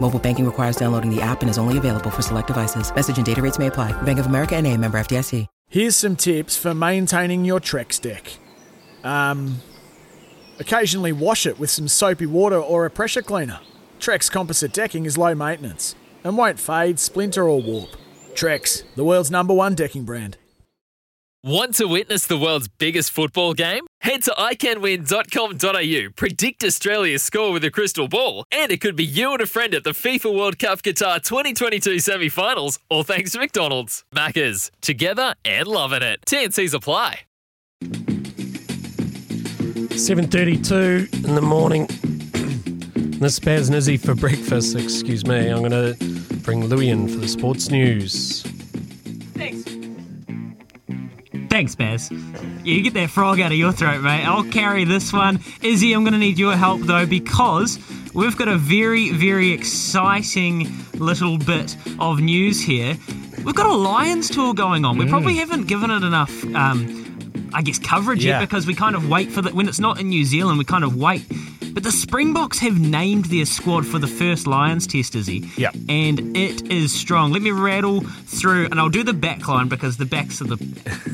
Mobile banking requires downloading the app and is only available for select devices. Message and data rates may apply. Bank of America and a member FDIC. Here's some tips for maintaining your Trex deck. Um, occasionally wash it with some soapy water or a pressure cleaner. Trex composite decking is low maintenance and won't fade, splinter, or warp. Trex, the world's number one decking brand. Want to witness the world's biggest football game? Head to iCanWin.com.au, predict Australia's score with a crystal ball, and it could be you and a friend at the FIFA World Cup Qatar 2022 semi finals, all thanks to McDonald's. Maccas, together and loving it. TNC's apply. 7.32 in the morning. this is Baz Nizzy for breakfast, excuse me. I'm going to bring Louie in for the sports news. Thanks, Baz. You get that frog out of your throat, mate. I'll carry this one. Izzy, I'm going to need your help, though, because we've got a very, very exciting little bit of news here. We've got a Lions tour going on. We probably haven't given it enough, um, I guess, coverage Yeah. yet because we kind of wait for the. When it's not in New Zealand, we kind of wait. But the Springboks have named their squad for the first Lions test, Izzy. Yep. And it is strong. Let me rattle through, and I'll do the back line because the backs of the.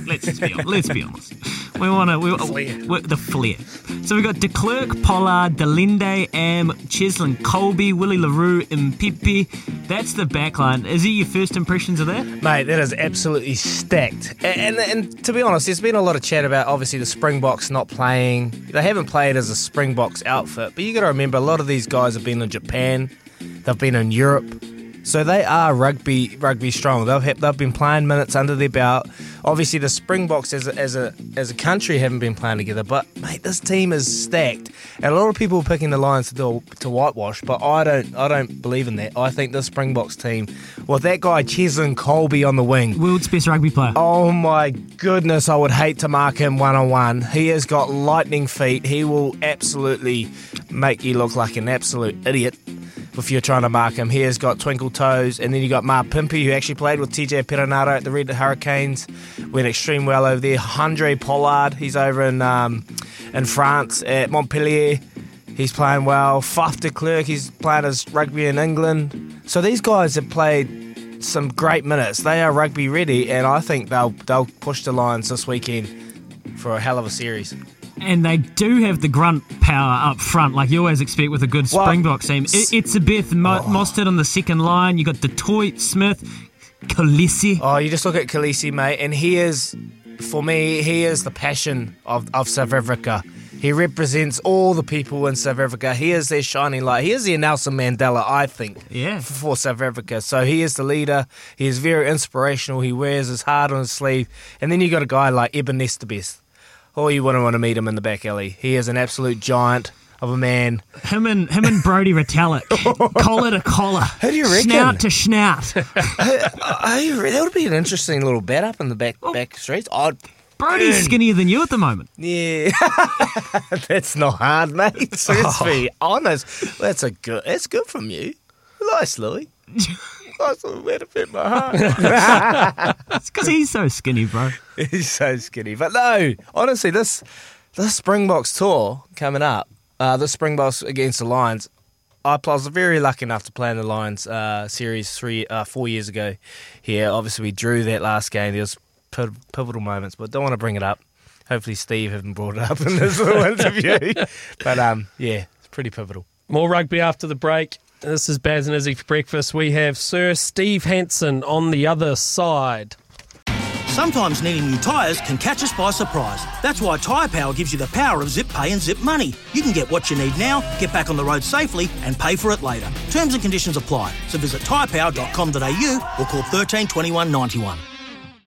Let's be, let's be honest. We want to. We, we, the flair. So we've got De Klerk, Pollard, De Allende, Am, Cheslin, Kolbe, Willie LaRue, Mapimpi. That's the back line. Is it your first impressions of that? Mate, that is absolutely stacked. And, and and to be honest, there's been a lot of chat about obviously the Springboks not playing. They haven't played as a Springboks outfit, but you got to remember a lot of these guys have been in Japan, they've been in Europe, so they are rugby rugby strong. They've they've been playing minutes under their belt. Obviously, the Springboks as a, as a as a country haven't been playing together, but mate, this team is stacked. And a lot of people are picking the Lions to do, to whitewash, but I don't I don't believe in that. I think the Springboks team, with that guy Cheslin Kolbe on the wing, World's best rugby player. Oh my goodness, I would hate to mark him one on one. He has got lightning feet. He will absolutely make you look like an absolute idiot if you're trying to mark him. He has got twinkle toes. And then you got Mapimpi, who actually played with TJ Perenara at the Red Hurricanes. Went extreme well over there. Andre Pollard, he's over in, um, in France at Montpellier. He's playing well. Faf de Klerk, he's playing his rugby in England. So these guys have played some great minutes. They are rugby ready, and I think they'll they'll push the Lions this weekend for a hell of a series. And they do have the grunt power up front, like you always expect with a good Well, Springboks team. It, it's a Beth Mo- oh. Mostert on the second line. You got du Toit, Smith, Kolisi. Oh, you just look at Kolisi, mate, and he is, for me, he is the passion of, of South Africa. He represents all the people in South Africa. He is their shining light. He is their Nelson Mandela, I think, Yeah. for South Africa. So he is the leader. He is very inspirational. He wears his heart on his sleeve. And then you got a guy like Eben Etzebeth. Oh, you wouldn't want to meet him in the back alley. He is an absolute giant of a man. Him and him and Brodie Retallick, collar to collar, Who do you reckon? snout to snout. I, that would be an interesting little bet up in the back back streets. I'd Brodie's skinnier than you at the moment. Yeah, that's not hard, mate. Let's oh. be honest. That's a good. That's good from you. Nice, Louis. I thought it fit my heart. It's because he's so skinny, bro. He's so skinny, but no. Honestly, this this Springboks tour coming up. Uh, the Springboks against the Lions. I was very lucky enough to play in the Lions uh, series three, uh, four years ago. Here, obviously, we drew that last game. There was piv- pivotal moments, but don't want to bring it up. Hopefully, Steve hasn't brought it up in this little interview. But um, yeah, it's pretty pivotal. More rugby after the break. This is Baz and Izzy for breakfast. We have Sir Steve Hansen on the other side. Sometimes needing new tyres can catch us by surprise. That's why Tyre Power gives you the power of zip pay and zip money. You can get what you need now, get back on the road safely, and pay for it later. Terms and conditions apply. So visit tyrepower.com.au or call 13 21 91.